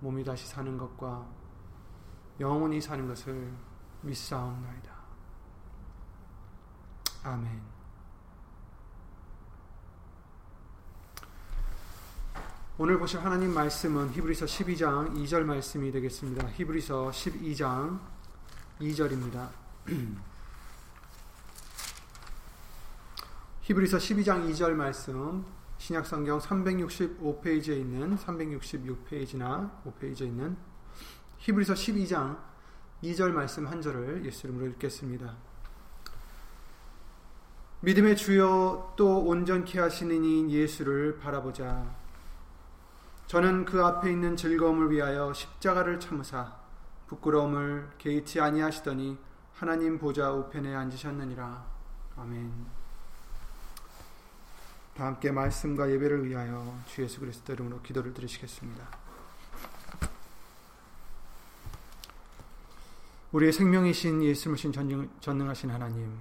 몸이 다시 사는 것과 영원히 사는 것을 믿사옵나이다. 아멘. 오늘 보실 하나님 말씀은 히브리서 12장 2절 말씀이 되겠습니다. 히브리서 12장 2절입니다. 히브리서 12장 2절 말씀 신약성경 365페이지에 있는 366페이지나 5페이지에 있는 히브리서 12장 2절 말씀 한 절을 예수 이름으로 읽겠습니다. 믿음의 주여 또 온전케 하시는 이 예수를 바라보자. 저는 그 앞에 있는 즐거움을 위하여 십자가를 참으사 부끄러움을 개의치 아니하시더니 하나님 보좌 우편에 앉으셨느니라. 아멘. 다 함께 말씀과 예배를 위하여 주 예수 그리스도 이름으로 기도를 드리시겠습니다. 우리의 생명이신 예수님이신 전능, 전능 하신 하나님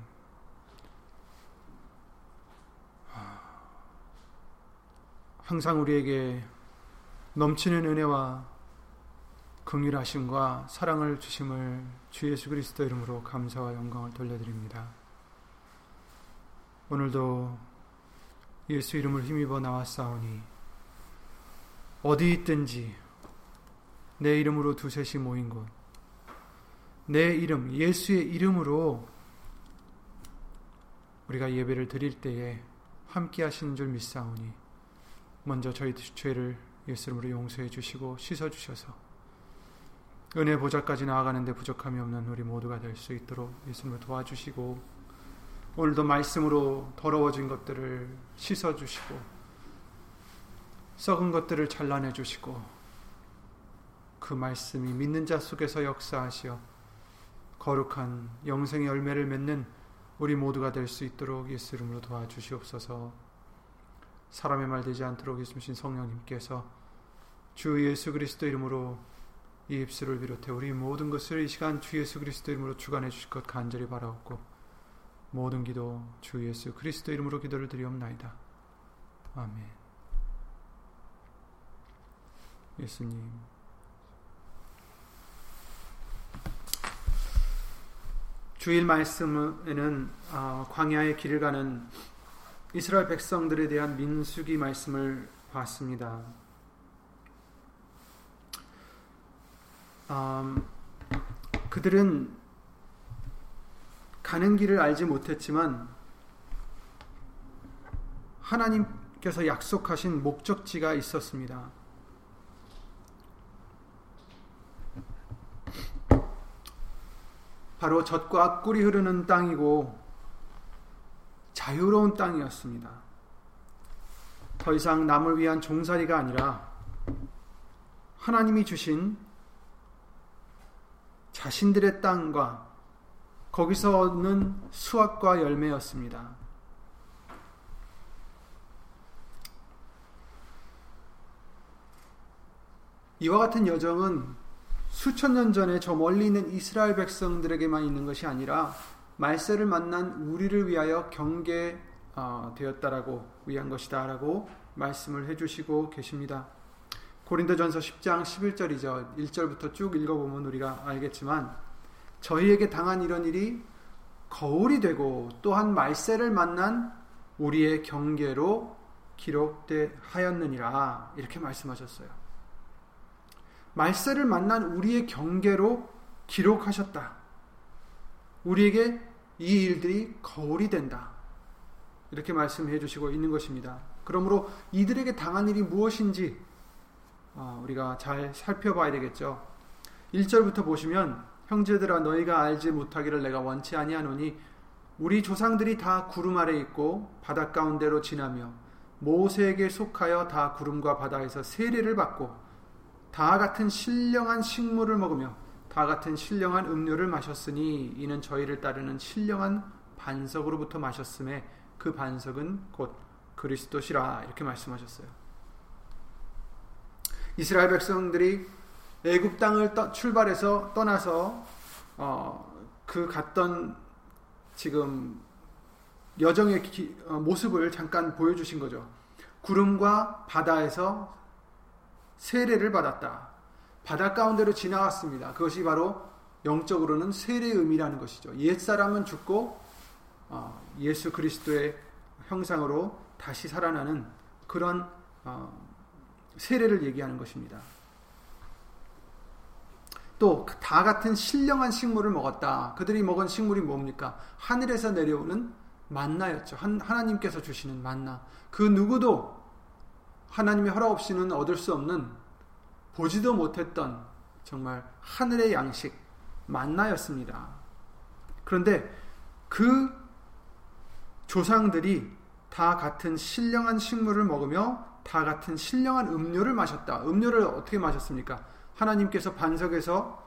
항상 우리에게 넘치는 은혜와 긍휼하심과 사랑을 주심을 주 예수 그리스도 이름으로 감사와 영광을 돌려드립니다. 오늘도 예수 이름을 힘입어 나왔사오니 어디 있든지 내 이름으로 두셋이 모인 곳, 내 이름 예수의 이름으로 우리가 예배를 드릴 때에 함께 하시는 줄 믿사오니 먼저 저희 죄를 예수 이름으로 용서해 주시고 씻어 주셔서 은혜 보좌까지 나아가는데 부족함이 없는 우리 모두가 될 수 있도록 예수님을 도와주시고 오늘도 말씀으로 더러워진 것들을 씻어 주시고 썩은 것들을 잘라내 주시고 그 말씀이 믿는 자 속에서 역사하시어 거룩한 영생의 열매를 맺는 우리 모두가 될 수 있도록 예수 이름으로 도와주시옵소서. 사람의 말 되지 않도록 예수님 성령님께서 주 예수 그리스도 이름으로 이 입술을 비롯해 우리 모든 것을 이 시간 주 예수 그리스도 이름으로 주관해 주실 것 간절히 바라옵고 모든 기도 주 예수 그리스도 이름으로 기도를 드리옵나이다. 아멘. 예수님. 주일 말씀에는 어, 광야의 길을 가는 이스라엘 백성들에 대한 민수기 말씀을 봤습니다. 음, 그들은 가는 길을 알지 못했지만 하나님께서 약속하신 목적지가 있었습니다. 바로 젖과 꿀이 흐르는 땅이고 자유로운 땅이었습니다. 더 이상 남을 위한 종살이가 아니라 하나님이 주신 자신들의 땅과 거기서 얻는 수확과 열매였습니다. 이와 같은 여정은 수천 년 전에 저 멀리 있는 이스라엘 백성들에게만 있는 것이 아니라 말세를 만난 우리를 위하여 경계되었다라고 어, 위한 것이다라고 말씀을 해주시고 계십니다. 고린도전서 10장 11절이죠. 1절부터 쭉 읽어보면 우리가 알겠지만 저희에게 당한 이런 일이 거울이 되고 또한 말세를 만난 우리의 경계로 기록되 하였느니라 이렇게 말씀하셨어요. 말세를 만난 우리의 경계로 기록하셨다. 우리에게 이 일들이 거울이 된다. 이렇게 말씀해 주시고 있는 것입니다. 그러므로 이들에게 당한 일이 무엇인지 어, 우리가 잘 살펴봐야 되겠죠. 1절부터 보시면 형제들아 너희가 알지 못하기를 내가 원치 아니하노니 우리 조상들이 다 구름 아래 있고 바닷 가운데로 지나며 모세에게 속하여 다 구름과 바다에서 세례를 받고 다 같은 신령한 식물을 먹으며 다 같은 신령한 음료를 마셨으니 이는 저희를 따르는 신령한 반석으로부터 마셨음에 그 반석은 곧 그리스도시라 이렇게 말씀하셨어요. 이스라엘 백성들이 애굽 땅을 떠, 출발해서 떠나서 어, 그 갔던 지금 여정의 기, 어, 모습을 잠깐 보여주신 거죠. 구름과 바다에서 세례를 받았다. 바다 가운데로 지나갔습니다. 그것이 바로 영적으로는 세례의 의미라는 것이죠. 옛 사람은 죽고 어, 예수 그리스도의 형상으로 다시 살아나는 그런 어, 세례를 얘기하는 것입니다. 또 다 같은 신령한 식물을 먹었다. 그들이 먹은 식물이 뭡니까? 하늘에서 내려오는 만나였죠. 하나님께서 주시는 만나. 그 누구도 하나님의 허락 없이는 얻을 수 없는 보지도 못했던 정말 하늘의 양식 만나였습니다. 그런데 그 조상들이 다 같은 신령한 식물을 먹으며 다 같은 신령한 음료를 마셨다. 음료를 어떻게 마셨습니까? 하나님께서 반석에서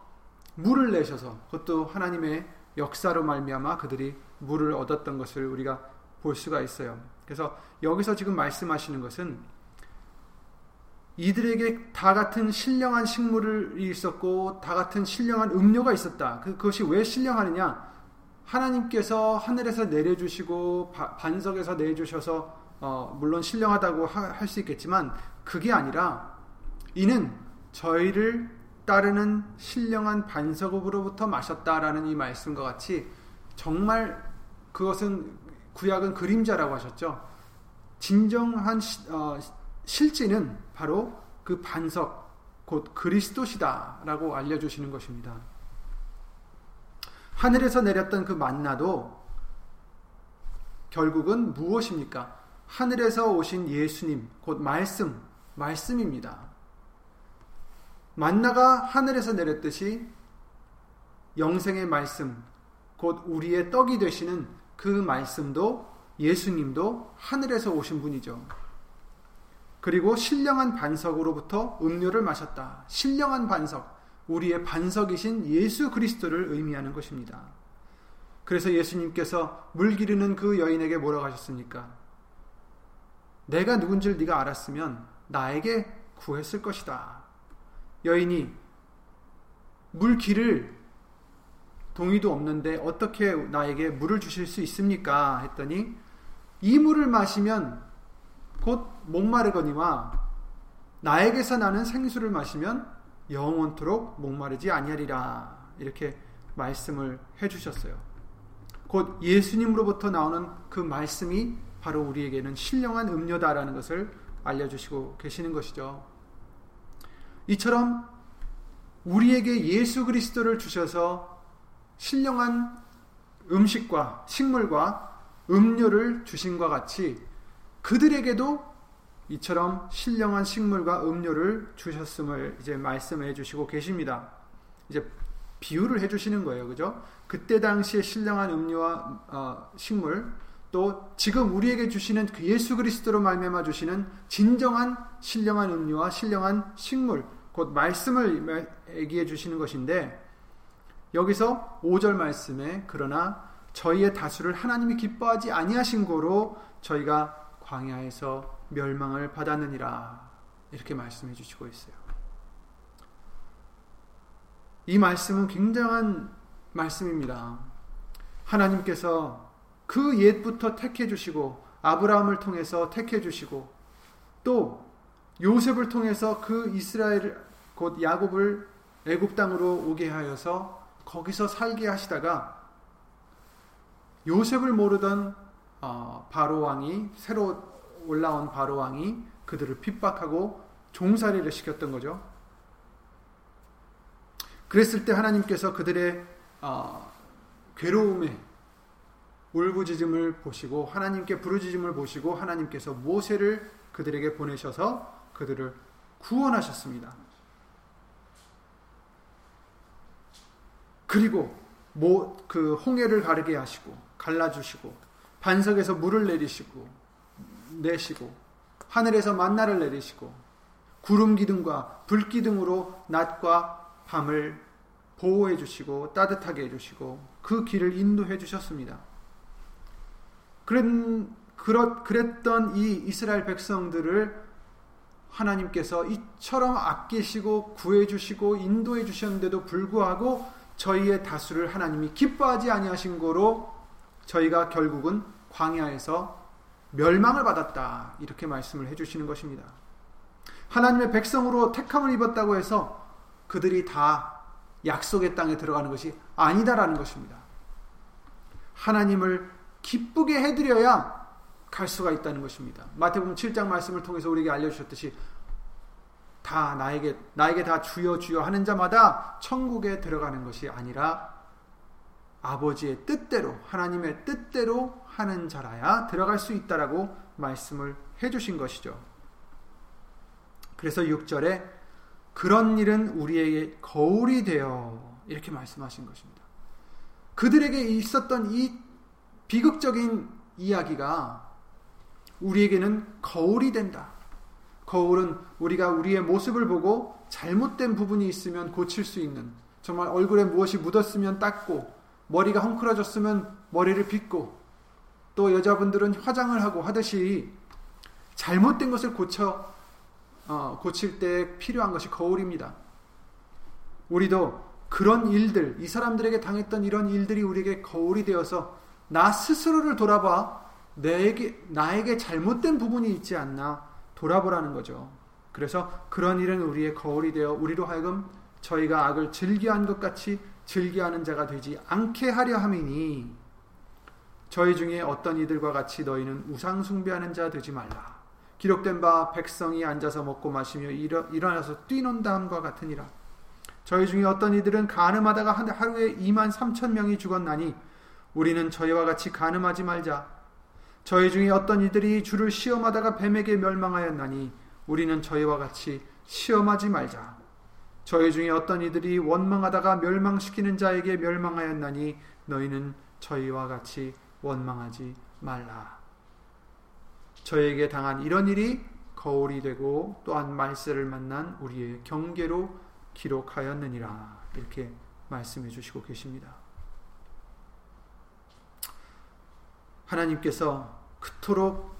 물을 내셔서 그것도 하나님의 역사로 말미암아 그들이 물을 얻었던 것을 우리가 볼 수가 있어요. 그래서 여기서 지금 말씀하시는 것은 이들에게 다 같은 신령한 식물이 있었고 다 같은 신령한 음료가 있었다. 그, 그것이 왜 신령하느냐? 하나님께서 하늘에서 내려주시고 반석에서 내주셔서 어, 물론 신령하다고 할 수 있겠지만 그게 아니라 이는 저희를 따르는 신령한 반석으로부터 마셨다라는 이 말씀과 같이 정말 그것은 구약은 그림자라고 하셨죠. 진정한 시, 어, 실제는 바로 그 반석 곧 그리스도시다라고 알려주시는 것입니다. 하늘에서 내렸던 그 만나도 결국은 무엇입니까? 하늘에서 오신 예수님 곧 말씀 말씀입니다. 만나가 하늘에서 내렸듯이 영생의 말씀, 곧 우리의 떡이 되시는 그 말씀도 예수님도 하늘에서 오신 분이죠. 그리고 신령한 반석으로부터 음료를 마셨다. 신령한 반석, 우리의 반석이신 예수 그리스도를 의미하는 것입니다. 그래서 예수님께서 물 기르는 그 여인에게 뭐라고 하셨습니까? 내가 누군지를 네가 알았으면 나에게 구했을 것이다. 여인이 물 길을 동의도 없는데 어떻게 나에게 물을 주실 수 있습니까? 했더니 이 물을 마시면 곧 목마르거니와 나에게서 나는 생수를 마시면 영원토록 목마르지 아니하리라 이렇게 말씀을 해주셨어요. 곧 예수님으로부터 나오는 그 말씀이 바로 우리에게는 신령한 음료다라는 것을 알려주시고 계시는 것이죠. 이처럼 우리에게 예수 그리스도를 주셔서 신령한 음식과 식물과 음료를 주신과 같이 그들에게도 이처럼 신령한 식물과 음료를 주셨음을 이제 말씀해 주시고 계십니다. 이제 비유를 해 주시는 거예요. 그죠? 그때 당시에 신령한 음료와 어, 식물 또 지금 우리에게 주시는 그 예수 그리스도로 말미암아 주시는 진정한 신령한 음료와 신령한 식물 곧 말씀을 얘기해 주시는 것인데 여기서 5절 말씀에 그러나 저희의 다수를 하나님이 기뻐하지 아니하신 거로 저희가 광야에서 멸망을 받았느니라 이렇게 말씀해 주시고 있어요. 이 말씀은 굉장한 말씀입니다. 하나님께서 그 옛부터 택해 주시고 아브라함을 통해서 택해 주시고 또 요셉을 통해서 그 이스라엘 곧 야곱을 애굽 땅으로 오게 하여서 거기서 살게 하시다가 요셉을 모르던 어, 바로 왕이 새로 올라온 바로 왕이 그들을 핍박하고 종살이를 시켰던 거죠. 그랬을 때 하나님께서 그들의 어, 괴로움에 울부짖음을 보시고 하나님께 부르짖음을 보시고 하나님께서 모세를 그들에게 보내셔서 그들을 구원하셨습니다. 그리고 모, 그 홍해를 가르게 하시고 갈라주시고 반석에서 물을 내리시고 내시고 하늘에서 만나를 내리시고 구름 기둥과 불 기둥으로 낮과 밤을 보호해 주시고 따뜻하게 해 주시고 그 길을 인도해 주셨습니다. 그런 그랬던 이 이스라엘 백성들을 하나님께서 이처럼 아끼시고 구해 주시고 인도해 주셨는데도 불구하고 저희의 다수를 하나님이 기뻐하지 아니하신 거로 저희가 결국은 광야에서 멸망을 받았다. 이렇게 말씀을 해 주시는 것입니다. 하나님의 백성으로 택함을 입었다고 해서 그들이 다 약속의 땅에 들어가는 것이 아니다라는 것입니다. 하나님을 기쁘게 해드려야 갈 수가 있다는 것입니다. 마태복음 7장 말씀을 통해서 우리에게 알려주셨듯이 다 나에게 나에게 다 주여 주여 하는 자마다 천국에 들어가는 것이 아니라 아버지의 뜻대로 하나님의 뜻대로 하는 자라야 들어갈 수 있다라고 말씀을 해 주신 것이죠. 그래서 6절에 그런 일은 우리에게 거울이 되어 이렇게 말씀하신 것입니다. 그들에게 있었던 이 비극적인 이야기가 우리에게는 거울이 된다. 거울은 우리가 우리의 모습을 보고 잘못된 부분이 있으면 고칠 수 있는 정말 얼굴에 무엇이 묻었으면 닦고 머리가 헝클어졌으면 머리를 빗고 또 여자분들은 화장을 하고 하듯이 잘못된 것을 고쳐 어, 고칠 때 필요한 것이 거울입니다. 우리도 그런 일들, 이 사람들에게 당했던 이런 일들이 우리에게 거울이 되어서 나 스스로를 돌아봐 내게, 나에게 잘못된 부분이 있지 않나 돌아보라는 거죠. 그래서 그런 일은 우리의 거울이 되어 우리로 하여금 저희가 악을 즐겨한 것 같이 즐겨하는 자가 되지 않게 하려 함이니 저희 중에 어떤 이들과 같이 너희는 우상 숭배하는 자 되지 말라. 기록된 바 백성이 앉아서 먹고 마시며 일어, 일어나서 뛰논다 함과 같으니라. 저희 중에 어떤 이들은 가늠하다가 하루에 2만 3천 명이 죽었나니 우리는 저희와 같이 가늠하지 말자. 저희 중에 어떤 이들이 주를 시험하다가 뱀에게 멸망하였나니 우리는 저희와 같이 시험하지 말자. 저희 중에 어떤 이들이 원망하다가 멸망시키는 자에게 멸망하였나니 너희는 저희와 같이 원망하지 말라. 저에게 당한 이런 일이 거울이 되고 또한 말세를 만난 우리의 경계로 기록하였느니라. 이렇게 말씀해 주시고 계십니다. 하나님께서 그토록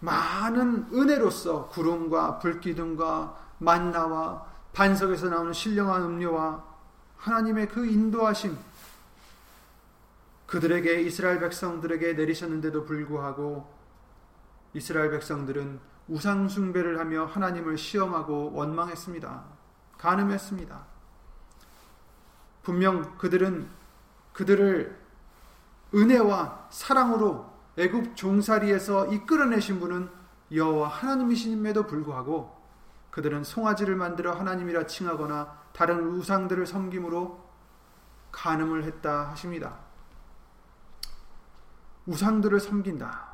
많은 은혜로서 구름과 불기둥과 만나와 반석에서 나오는 신령한 음료와 하나님의 그 인도하심 그들에게 이스라엘 백성들에게 내리셨는데도 불구하고 이스라엘 백성들은 우상 숭배를 하며 하나님을 시험하고 원망했습니다. 간음했습니다. 분명 그들은 그들을 은혜와 사랑으로 애굽 종살이에서 이끌어내신 분은 여호와 하나님이심에도 불구하고 그들은 송아지를 만들어 하나님이라 칭하거나 다른 우상들을 섬김으로 간음을 했다 하십니다. 우상들을 섬긴다.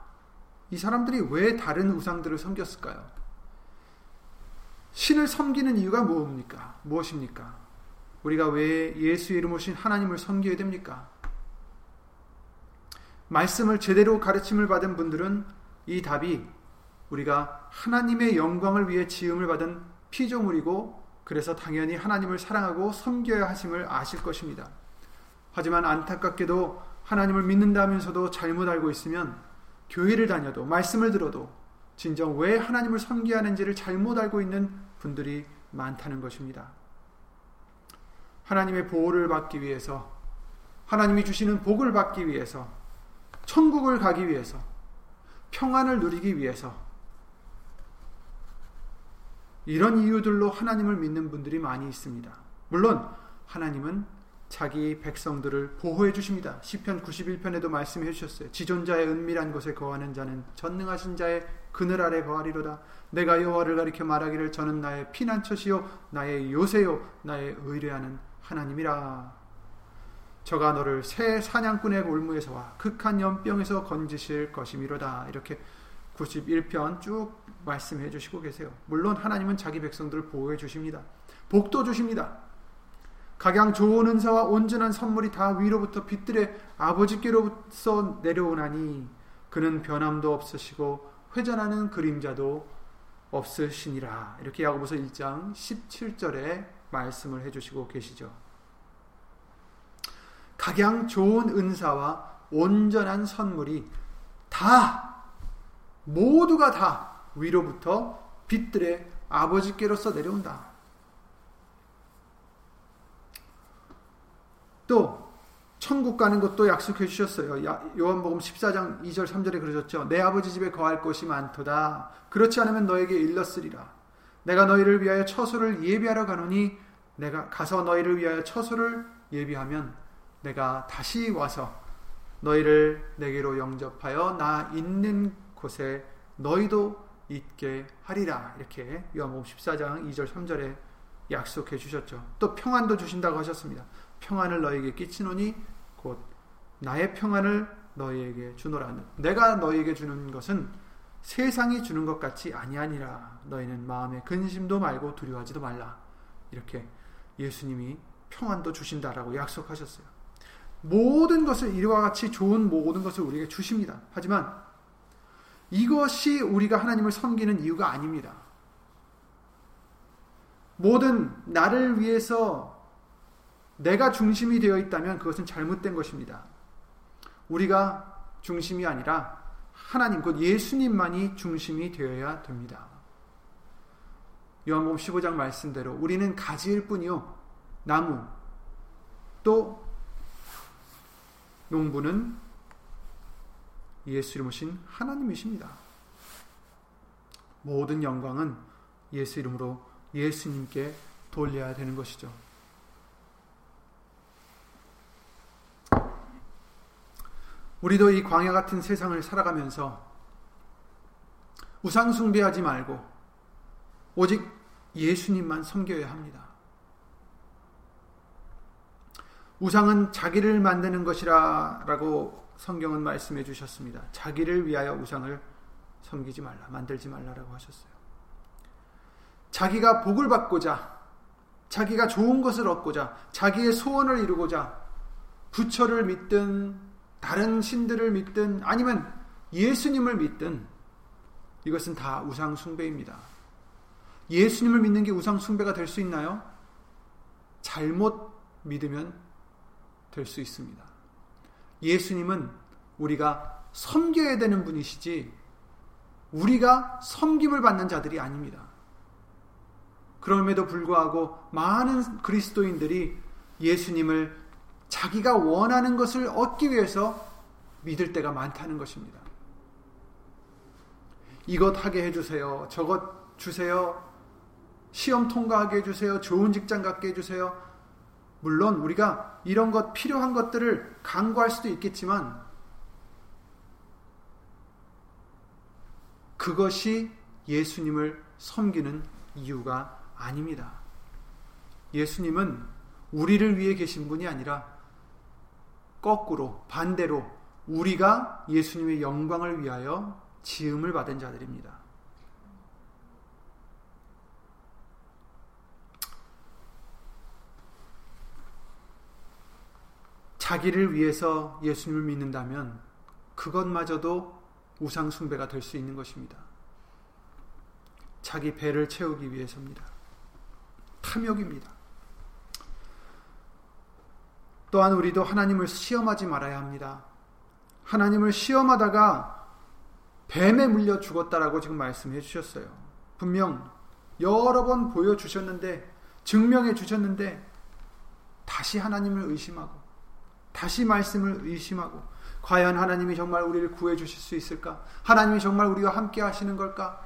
이 사람들이 왜 다른 우상들을 섬겼을까요? 신을 섬기는 이유가 무엇입니까? 무엇입니까? 우리가 왜 예수 이름 오신 하나님을 섬겨야 됩니까? 말씀을 제대로 가르침을 받은 분들은 이 답이 우리가 하나님의 영광을 위해 지음을 받은 피조물이고 그래서 당연히 하나님을 사랑하고 섬겨야 하심을 아실 것입니다. 하지만 안타깝게도 하나님을 믿는다면서도 잘못 알고 있으면 교회를 다녀도 말씀을 들어도 진정 왜 하나님을 섬겨야 하는지를 잘못 알고 있는 분들이 많다는 것입니다. 하나님의 보호를 받기 위해서 하나님이 주시는 복을 받기 위해서 천국을 가기 위해서 평안을 누리기 위해서 이런 이유들로 하나님을 믿는 분들이 많이 있습니다. 물론 하나님은 자기 백성들을 보호해 주십니다. 시편 91편에도 말씀해 주셨어요. 지존자의 은밀한 곳에 거하는 자는 전능하신 자의 그늘 아래 거하리로다. 내가 여호와를 가리켜 말하기를 저는 나의 피난처시요 나의 요새요 나의 의뢰하는 하나님이라 저가 너를 새 사냥꾼의 올무에서와 극한 연병에서 건지실 것이미로다 이렇게 91편 쭉 말씀해 주시고 계세요. 물론 하나님은 자기 백성들을 보호해 주십니다. 복도 주십니다. 각양 좋은 은사와 온전한 선물이 다 위로부터 빛들의 아버지께로부터 내려오나니 그는 변함도 없으시고 회전하는 그림자도 없으시니라. 이렇게 야고보서 1장 17절에 말씀을 해 주시고 계시죠. 각양 좋은 은사와 온전한 선물이 다 모두가 다 위로부터 빛들의 아버지께로서 내려온다. 또 천국 가는 것도 약속해 주셨어요. 요한복음 14장 2절 3절에 그러셨죠. 내 아버지 집에 거할 곳이 많도다. 그렇지 않으면 너에게 일렀으리라. 내가 너희를 위하여 처소를 예비하러 가노니 내가 가서 너희를 위하여 처소를 예비하면 내가 다시 와서 너희를 내게로 영접하여 나 있는 곳에 너희도 있게 하리라. 이렇게 요한복음 14장 2절 3절에 약속해 주셨죠. 또 평안도 주신다고 하셨습니다. 평안을 너에게 끼치노니 곧 나의 평안을 너희에게 주노라. 내가 너희에게 주는 것은 세상이 주는 것 같이 아니하니라. 너희는 마음에 근심도 말고 두려워하지도 말라. 이렇게 예수님이 평안도 주신다라고 약속하셨어요. 모든 것을 이와 같이 좋은 모든 것을 우리에게 주십니다. 하지만 이것이 우리가 하나님을 섬기는 이유가 아닙니다. 모든 나를 위해서 내가 중심이 되어 있다면 그것은 잘못된 것입니다. 우리가 중심이 아니라 하나님, 곧 예수님만이 중심이 되어야 됩니다. 요한복음 15장 말씀대로 우리는 가지일 뿐이요. 나무, 또 농부는 예수 이름으신 하나님이십니다. 모든 영광은 예수 이름으로 예수님께 돌려야 되는 것이죠. 우리도 이 광야 같은 세상을 살아가면서 우상 숭배하지 말고 오직 예수님만 섬겨야 합니다. 우상은 자기를 만드는 것이라 라고 성경은 말씀해 주셨습니다. 자기를 위하여 우상을 섬기지 말라, 만들지 말라라고 하셨어요. 자기가 복을 받고자, 자기가 좋은 것을 얻고자, 자기의 소원을 이루고자 부처를 믿든 다른 신들을 믿든 아니면 예수님을 믿든 이것은 다 우상 숭배입니다. 예수님을 믿는 게 우상 숭배가 될 수 있나요? 잘못 믿으면 될 수 있습니다. 예수님은 우리가 섬겨야 되는 분이시지 우리가 섬김을 받는 자들이 아닙니다. 그럼에도 불구하고 많은 그리스도인들이 예수님을 자기가 원하는 것을 얻기 위해서 믿을 때가 많다는 것입니다. 이것 하게 해주세요. 저것 주세요. 시험 통과하게 해주세요. 좋은 직장 갖게 해주세요. 물론 우리가 이런 것 필요한 것들을 강구할 수도 있겠지만 그것이 예수님을 섬기는 이유가 아닙니다. 예수님은 우리를 위해 계신 분이 아니라 거꾸로 반대로 우리가 예수님의 영광을 위하여 지음을 받은 자들입니다. 자기를 위해서 예수님을 믿는다면 그것마저도 우상숭배가 될 수 있는 것입니다. 자기 배를 채우기 위해서입니다. 탐욕입니다. 또한 우리도 하나님을 시험하지 말아야 합니다. 하나님을 시험하다가 뱀에 물려 죽었다라고 지금 말씀해 주셨어요. 분명 여러 번 보여주셨는데, 증명해 주셨는데, 다시 하나님을 의심하고, 다시 말씀을 의심하고, 과연 하나님이 정말 우리를 구해 주실 수 있을까? 하나님이 정말 우리와 함께 하시는 걸까?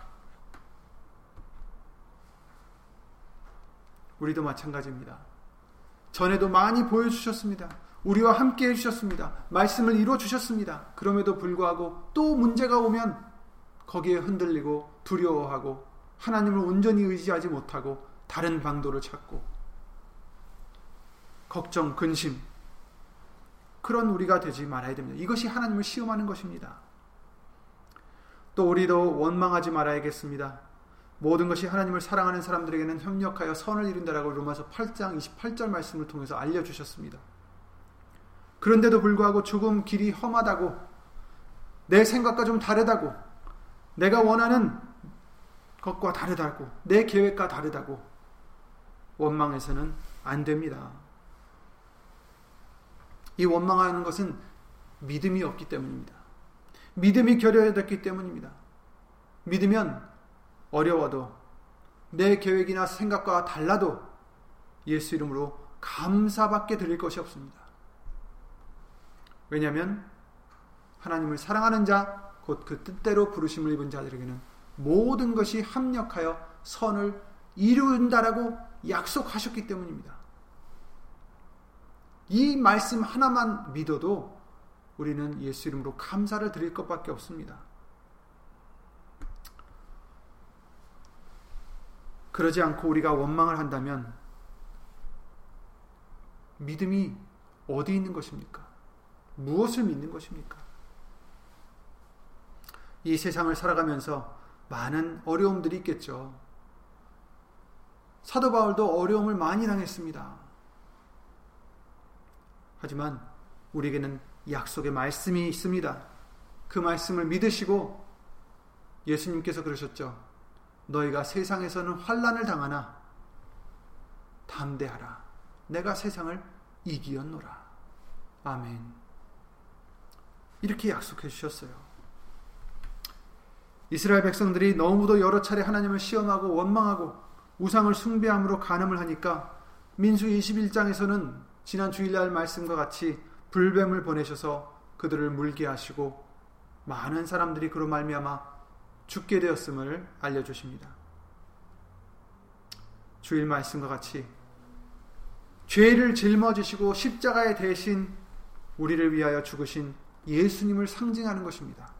우리도 마찬가지입니다. 전에도 많이 보여주셨습니다. 우리와 함께 해주셨습니다. 말씀을 이루어주셨습니다. 그럼에도 불구하고 또 문제가 오면 거기에 흔들리고 두려워하고 하나님을 온전히 의지하지 못하고 다른 방도를 찾고 걱정, 근심 그런 우리가 되지 말아야 됩니다. 이것이 하나님을 시험하는 것입니다. 또 우리도 원망하지 말아야겠습니다. 모든 것이 하나님을 사랑하는 사람들에게는 협력하여 선을 이룬다라고 로마서 8장 28절 말씀을 통해서 알려주셨습니다. 그런데도 불구하고 조금 길이 험하다고 내 생각과 좀 다르다고 내가 원하는 것과 다르다고 내 계획과 다르다고 원망해서는 안 됩니다. 이 원망하는 것은 믿음이 없기 때문입니다. 믿음이 결여됐기 때문입니다. 믿으면 어려워도 내 계획이나 생각과 달라도 예수 이름으로 감사밖에 드릴 것이 없습니다. 왜냐하면 하나님을 사랑하는 자, 곧 그 뜻대로 부르심을 입은 자들에게는 모든 것이 합력하여 선을 이룬다라고 약속하셨기 때문입니다. 이 말씀 하나만 믿어도 우리는 예수 이름으로 감사를 드릴 것밖에 없습니다. 그러지 않고 우리가 원망을 한다면 믿음이 어디 있는 것입니까? 무엇을 믿는 것입니까? 이 세상을 살아가면서 많은 어려움들이 있겠죠. 사도 바울도 어려움을 많이 당했습니다. 하지만 우리에게는 약속의 말씀이 있습니다. 그 말씀을 믿으시고 예수님께서 그러셨죠. 너희가 세상에서는 환란을 당하나 담대하라. 내가 세상을 이기었노라. 아멘. 이렇게 약속해 주셨어요. 이스라엘 백성들이 너무도 여러 차례 하나님을 시험하고 원망하고 우상을 숭배함으로 간음을 하니까 민수 21장에서는 지난 주일날 말씀과 같이 불뱀을 보내셔서 그들을 물게 하시고 많은 사람들이 그로 말미암아 죽게 되었음을 알려 주십니다. 주일 말씀과 같이 죄를 짊어지시고 십자가에 대신 우리를 위하여 죽으신 예수님을 상징하는 것입니다.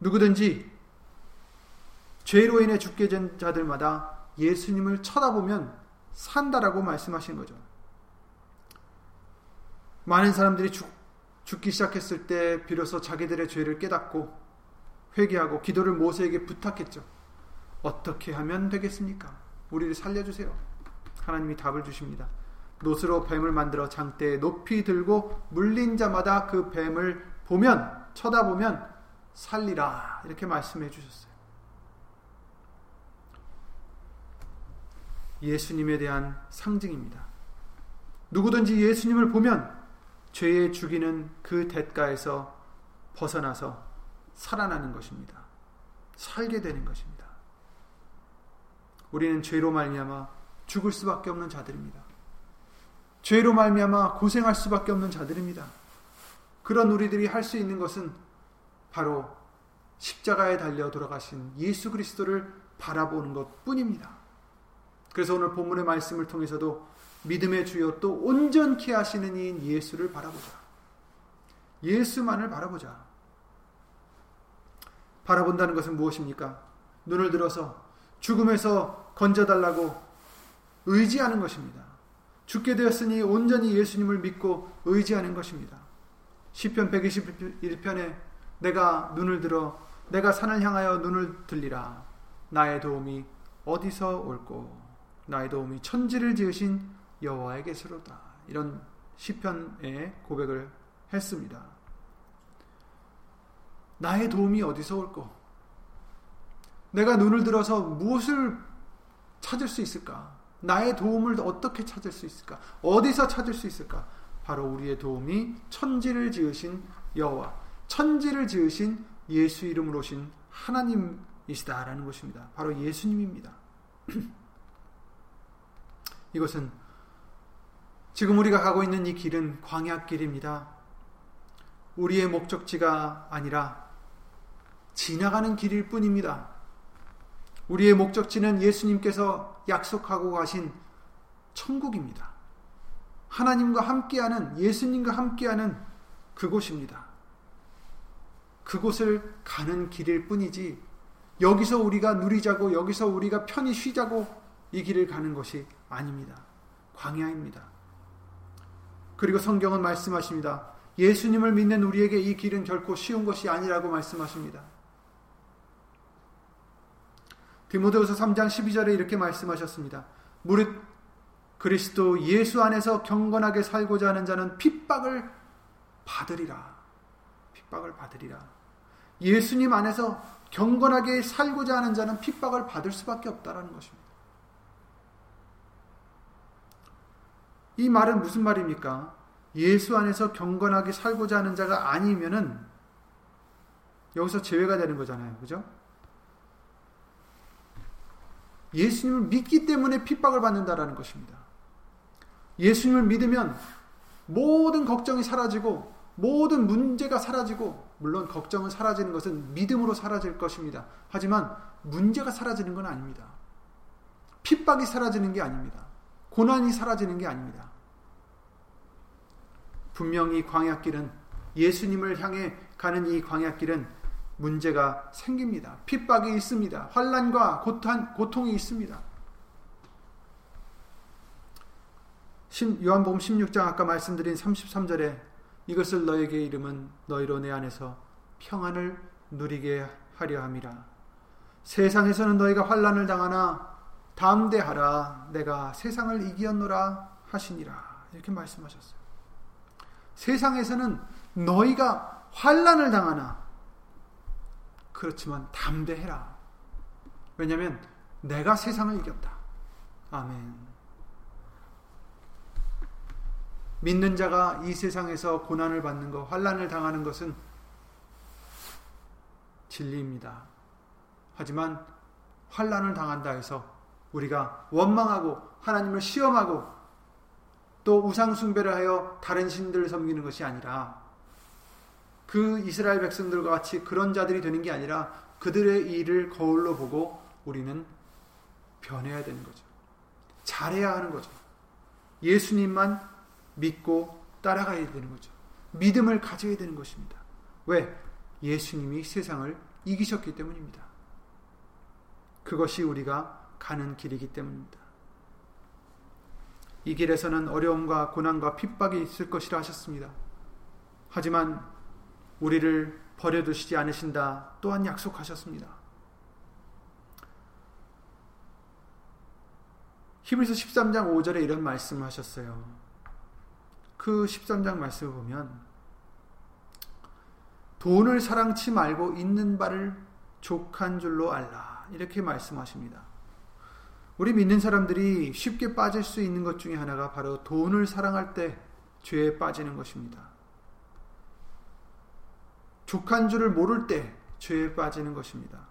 누구든지 죄로 인해 죽게 된 자들마다 예수님을 쳐다보면 산다라고 말씀하신 거죠. 많은 사람들이 죽, 죽기 시작했을 때 비로소 자기들의 죄를 깨닫고 회개하고 기도를 모세에게 부탁했죠. 어떻게 하면 되겠습니까? 우리를 살려주세요. 하나님이 답을 주십니다. 노스로 뱀을 만들어 장대에 높이 들고 물린 자마다 그 뱀을 보면 쳐다보면 살리라 이렇게 말씀해 주셨어요. 예수님에 대한 상징입니다. 누구든지 예수님을 보면 죄의 죽이는 그 대가에서 벗어나서 살아나는 것입니다. 살게 되는 것입니다. 우리는 죄로 말미암아 죽을 수밖에 없는 자들입니다. 죄로 말미암아 고생할 수밖에 없는 자들입니다. 그런 우리들이 할 수 있는 것은 바로 십자가에 달려 돌아가신 예수 그리스도를 바라보는 것 뿐입니다. 그래서 오늘 본문의 말씀을 통해서도 믿음의 주요 또 온전케 하시는 이인 예수를 바라보자. 예수만을 바라보자. 바라본다는 것은 무엇입니까? 눈을 들어서 죽음에서 건져달라고 의지하는 것입니다. 죽게 되었으니 온전히 예수님을 믿고 의지하는 것입니다. 시편 121편에 내가 눈을 들어 내가 산을 향하여 눈을 들리라 나의 도움이 어디서 올꼬 나의 도움이 천지를 지으신 여호와에게서로다. 이런 시편의 고백을 했습니다. 나의 도움이 어디서 올고? 내가 눈을 들어서 무엇을 찾을 수 있을까? 나의 도움을 어떻게 찾을 수 있을까? 어디서 찾을 수 있을까? 바로 우리의 도움이 천지를 지으신 여호와, 천지를 지으신 예수 이름으로 오신 하나님이시다라는 것입니다. 바로 예수님입니다. 이것은 지금 우리가 가고 있는 이 길은 광야길입니다. 우리의 목적지가 아니라 지나가는 길일 뿐입니다. 우리의 목적지는 예수님께서 약속하고 가신 천국입니다. 하나님과 함께하는 예수님과 함께하는 그곳입니다. 그곳을 가는 길일 뿐이지 여기서 우리가 누리자고 여기서 우리가 편히 쉬자고 이 길을 가는 것이 아닙니다. 광야입니다. 그리고 성경은 말씀하십니다. 예수님을 믿는 우리에게 이 길은 결코 쉬운 것이 아니라고 말씀하십니다. 디모데후서 3장 12절에 이렇게 말씀하셨습니다. 무릇 그리스도 예수 안에서 경건하게 살고자 하는 자는 핍박을 받으리라. 핍박을 받으리라. 예수님 안에서 경건하게 살고자 하는 자는 핍박을 받을 수밖에 없다라는 것입니다. 이 말은 무슨 말입니까? 예수 안에서 경건하게 살고자 하는 자가 아니면은 여기서 제외가 되는 거잖아요. 그죠? 예수님을 믿기 때문에 핍박을 받는다라는 것입니다. 예수님을 믿으면 모든 걱정이 사라지고 모든 문제가 사라지고 물론 걱정은 사라지는 것은 믿음으로 사라질 것입니다. 하지만 문제가 사라지는 건 아닙니다. 핍박이 사라지는 게 아닙니다. 고난이 사라지는 게 아닙니다. 분명히 광야길은 예수님을 향해 가는 이 광야길은 문제가 생깁니다. 핍박이 있습니다. 환란과 고통이 있습니다. 요한복음 16장 아까 말씀드린 33절에 이것을 너에게 이름은 너희로 내 안에서 평안을 누리게 하려 함이라. 세상에서는 너희가 환란을 당하나 담대하라 내가 세상을 이기었노라 하시니라. 이렇게 말씀하셨어요. 세상에서는 너희가 환란을 당하나 그렇지만 담대해라. 왜냐하면 내가 세상을 이겼다. 아멘. 믿는 자가 이 세상에서 고난을 받는 것, 환란을 당하는 것은 진리입니다. 하지만 환란을 당한다 해서 우리가 원망하고 하나님을 시험하고 또 우상 숭배를 하여 다른 신들을 섬기는 것이 아니라 그 이스라엘 백성들과 같이 그런 자들이 되는 게 아니라 그들의 일을 거울로 보고 우리는 변해야 되는 거죠. 잘해야 하는 거죠. 예수님만 믿고 따라가야 되는 거죠. 믿음을 가져야 되는 것입니다. 왜? 예수님이 세상을 이기셨기 때문입니다. 그것이 우리가 가는 길이기 때문입니다. 이 길에서는 어려움과 고난과 핍박이 있을 것이라 하셨습니다. 하지만 우리를 버려두시지 않으신다 또한 약속하셨습니다. 히브리서 13장 5절에 이런 말씀을 하셨어요. 그 13장 말씀을 보면 돈을 사랑치 말고 있는 바를 족한 줄로 알라. 이렇게 말씀하십니다. 우리 믿는 사람들이 쉽게 빠질 수 있는 것 중에 하나가 바로 돈을 사랑할 때 죄에 빠지는 것입니다. 족한 줄을 모를 때 죄에 빠지는 것입니다.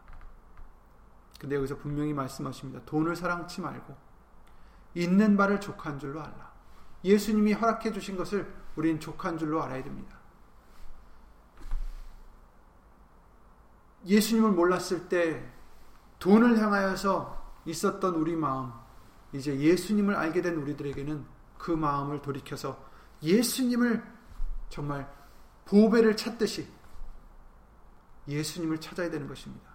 근데 여기서 분명히 말씀하십니다. 돈을 사랑치 말고 있는 바를 족한 줄로 알라. 예수님이 허락해 주신 것을 우리는 족한 줄로 알아야 됩니다. 예수님을 몰랐을 때 돈을 향하여서 있었던 우리 마음, 이제 예수님을 알게 된 우리들에게는 그 마음을 돌이켜서 예수님을 정말 보배를 찾듯이 예수님을 찾아야 되는 것입니다.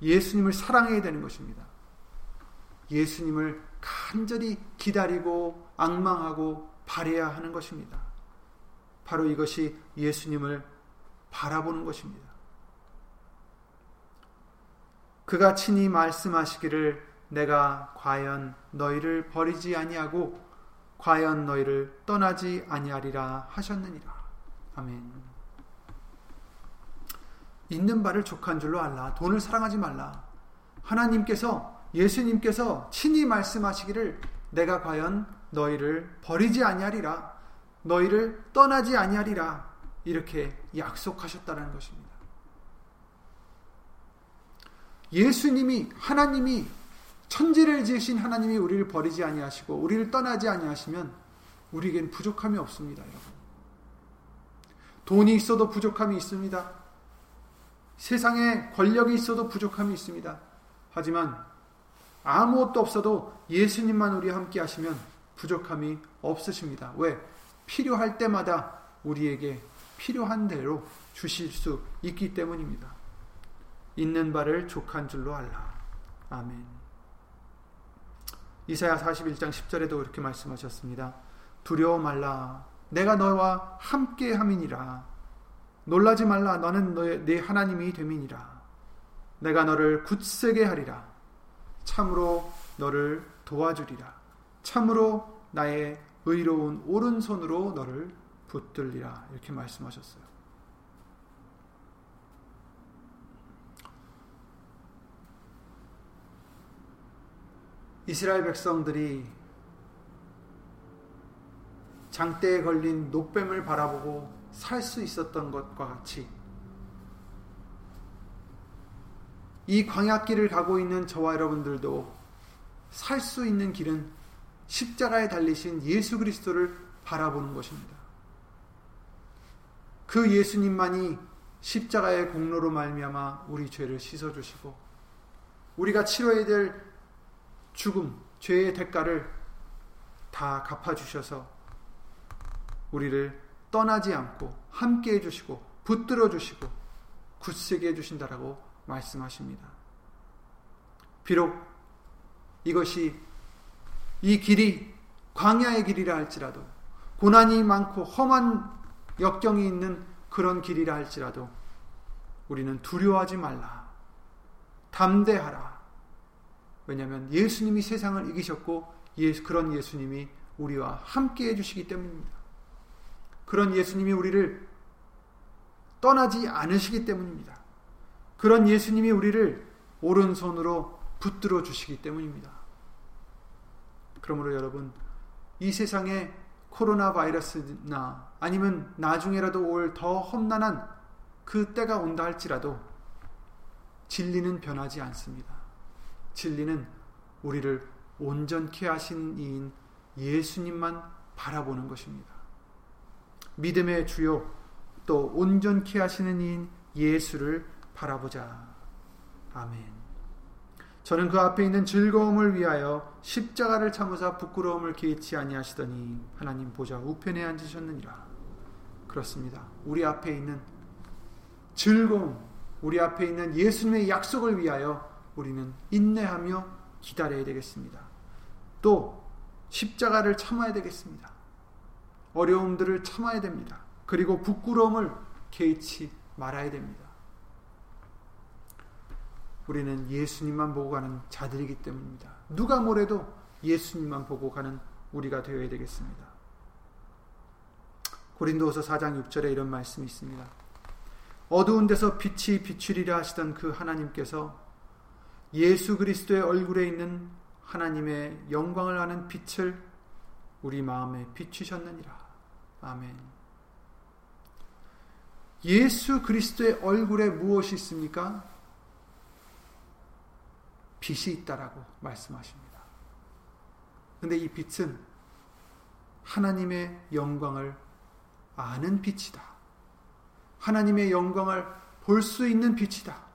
예수님을 사랑해야 되는 것입니다. 예수님을 간절히 기다리고 악망하고 바래야 하는 것입니다. 바로 이것이 예수님을 바라보는 것입니다. 그가 친히 말씀하시기를 내가 과연 너희를 버리지 아니하고 과연 너희를 떠나지 아니하리라 하셨느니라. 아멘. 있는 바를 족한 줄로 알라. 돈을 사랑하지 말라. 하나님께서 예수님께서 친히 말씀하시기를 내가 과연 너희를 버리지 아니하리라 너희를 떠나지 아니하리라 이렇게 약속하셨다는 것입니다. 예수님이 하나님이 천지를 지으신 하나님이 우리를 버리지 아니하시고 우리를 떠나지 아니하시면 우리에겐 부족함이 없습니다, 여러분. 돈이 있어도 부족함이 있습니다. 세상에 권력이 있어도 부족함이 있습니다. 하지만 아무것도 없어도 예수님만 우리 함께 하시면 부족함이 없으십니다. 왜? 필요할 때마다 우리에게 필요한 대로 주실 수 있기 때문입니다. 있는 바를 족한 줄로 알라. 아멘. 이사야 41장 10절에도 이렇게 말씀하셨습니다. 두려워 말라. 내가 너와 함께 함이니라. 놀라지 말라. 너는 너의, 네 하나님이 됨이니라. 내가 너를 굳세게 하리라. 참으로 너를 도와주리라. 참으로 나의 의로운 오른손으로 너를 붙들리라. 이렇게 말씀하셨어요. 이스라엘 백성들이 장대에 걸린 노뱀을 바라보고 살 수 있었던 것과 같이 이 광야길을 가고 있는 저와 여러분들도 살 수 있는 길은 십자가에 달리신 예수 그리스도를 바라보는 것입니다. 그 예수님만이 십자가의 공로로 말미암아 우리 죄를 씻어 주시고 우리가 치러야 될 죽음, 죄의 대가를 다 갚아 주셔서 우리를 떠나지 않고 함께 해주시고 붙들어 주시고 굳세게 해주신다라고 말씀하십니다. 비록 이것이 이 길이 광야의 길이라 할지라도 고난이 많고 험한 역경이 있는 그런 길이라 할지라도 우리는 두려워하지 말라. 담대하라. 왜냐하면 예수님이 세상을 이기셨고 예수, 그런 예수님이 우리와 함께 해주시기 때문입니다. 그런 예수님이 우리를 떠나지 않으시기 때문입니다. 그런 예수님이 우리를 오른손으로 붙들어 주시기 때문입니다. 그러므로 여러분, 이 세상에 코로나 바이러스나 아니면 나중에라도 올 더 험난한 그 때가 온다 할지라도 진리는 변하지 않습니다. 진리는 우리를 온전케 하신 이인 예수님만 바라보는 것입니다. 믿음의 주요 또 온전케 하시는 이인 예수를 바라보자. 아멘. 저는 그 앞에 있는 즐거움을 위하여 십자가를 참으사 부끄러움을 개의치 아니하시더니 하나님 보좌 우편에 앉으셨느니라. 그렇습니다. 우리 앞에 있는 즐거움, 우리 앞에 있는 예수님의 약속을 위하여 우리는 인내하며 기다려야 되겠습니다. 또 십자가를 참아야 되겠습니다. 어려움들을 참아야 됩니다. 그리고 부끄러움을 개의치 말아야 됩니다. 우리는 예수님만 보고 가는 자들이기 때문입니다. 누가 뭐래도 예수님만 보고 가는 우리가 되어야 되겠습니다. 고린도후서 4장 6절에 이런 말씀이 있습니다. 어두운 데서 빛이 비추리라 하시던 그 하나님께서 예수 그리스도의 얼굴에 있는 하나님의 영광을 아는 빛을 우리 마음에 비추셨느니라. 아멘. 예수 그리스도의 얼굴에 무엇이 있습니까? 빛이 있다라고 말씀하십니다. 근데 이 빛은 하나님의 영광을 아는 빛이다. 하나님의 영광을 볼 수 있는 빛이다.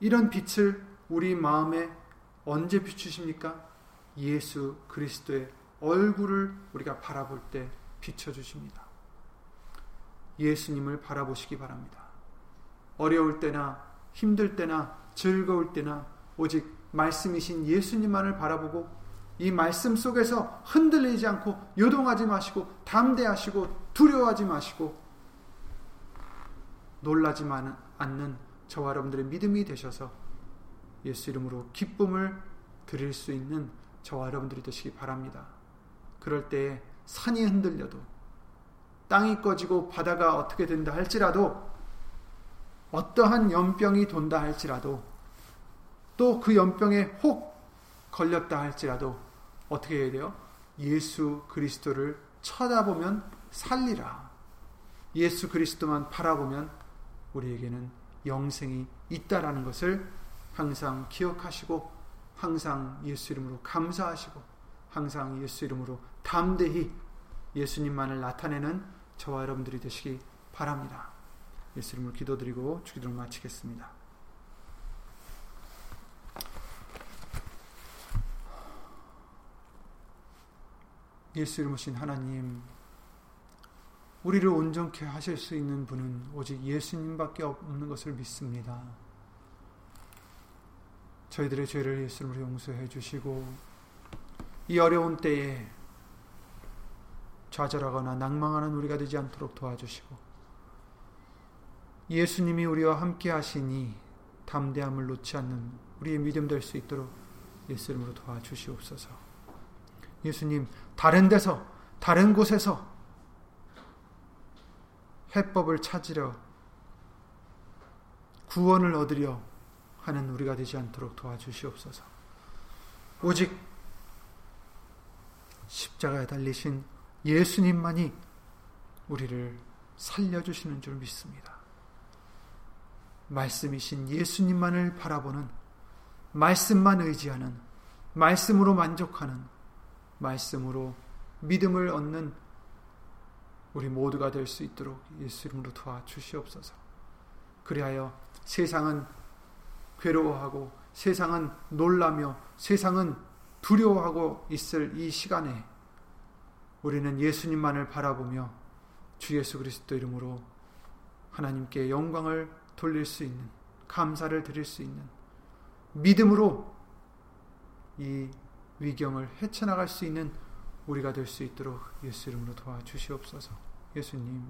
이런 빛을 우리 마음에 언제 비추십니까? 예수 그리스도의 얼굴을 우리가 바라볼 때 비춰주십니다. 예수님을 바라보시기 바랍니다. 어려울 때나 힘들 때나 즐거울 때나 오직 말씀이신 예수님만을 바라보고 이 말씀 속에서 흔들리지 않고 요동하지 마시고 담대하시고 두려워하지 마시고 놀라지 않는 저와 여러분들의 믿음이 되셔서 예수 이름으로 기쁨을 드릴 수 있는 저와 여러분들이 되시기 바랍니다. 그럴 때 산이 흔들려도 땅이 꺼지고 바다가 어떻게 된다 할지라도 어떠한 연병이 돈다 할지라도 또 그 연병에 혹 걸렸다 할지라도 어떻게 해야 돼요? 예수 그리스도를 쳐다보면 살리라. 예수 그리스도만 바라보면 우리에게는 영생이 있다라는 것을 항상 기억하시고 항상 예수 이름으로 감사하시고 항상 예수 이름으로 담대히 예수님만을 나타내는 저와 여러분들이 되시기 바랍니다. 예수 이름으로 기도드리고 주기도를 마치겠습니다. 예수 이름으신 하나님 우리를 온전케 하실 수 있는 분은 오직 예수님밖에 없는 것을 믿습니다. 저희들의 죄를 예수 이름으로 용서해 주시고 이 어려운 때에 좌절하거나 낭망하는 우리가 되지 않도록 도와주시고 예수님이 우리와 함께 하시니 담대함을 놓지 않는 우리의 믿음 될 수 있도록 예수 이름으로 도와주시옵소서. 예수님 다른 데서 다른 곳에서 해법을 찾으려 구원을 얻으려 하는 우리가 되지 않도록 도와주시옵소서. 오직 십자가에 달리신 예수님만이 우리를 살려주시는 줄 믿습니다. 말씀이신 예수님만을 바라보는 말씀만 의지하는 말씀으로 만족하는 말씀으로 믿음을 얻는 우리 모두가 될 수 있도록 예수 이름으로 도와주시옵소서. 그리하여 세상은 괴로워하고 세상은 놀라며 세상은 두려워하고 있을 이 시간에 우리는 예수님만을 바라보며 주 예수 그리스도 이름으로 하나님께 영광을 돌릴 수 있는 감사를 드릴 수 있는 믿음으로 이 위경을 헤쳐나갈 수 있는 우리가 될 수 있도록 예수 이름으로 도와주시옵소서. 예수님.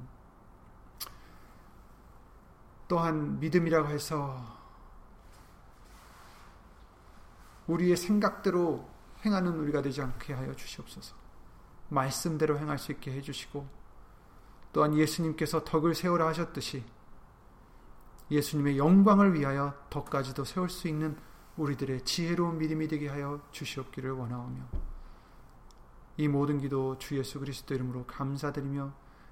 또한 믿음이라고 해서 우리의 생각대로 행하는 우리가 되지 않게 하여 주시옵소서. 말씀대로 행할 수 있게 해주시고 또한 예수님께서 덕을 세우라 하셨듯이 예수님의 영광을 위하여 덕까지도 세울 수 있는 우리들의 지혜로운 믿음이 되게 하여 주시옵기를 원하오며 이 모든 기도 주 예수 그리스도 이름으로 감사드리며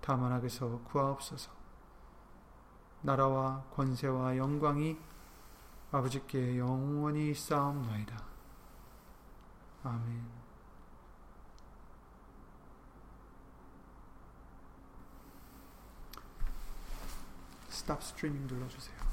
다만 악에서 구하옵소서. 나라와 권세와 영광이 아버지께 영원히 싸움나이다. 아멘. 스탑 스트리밍 눌러주세요.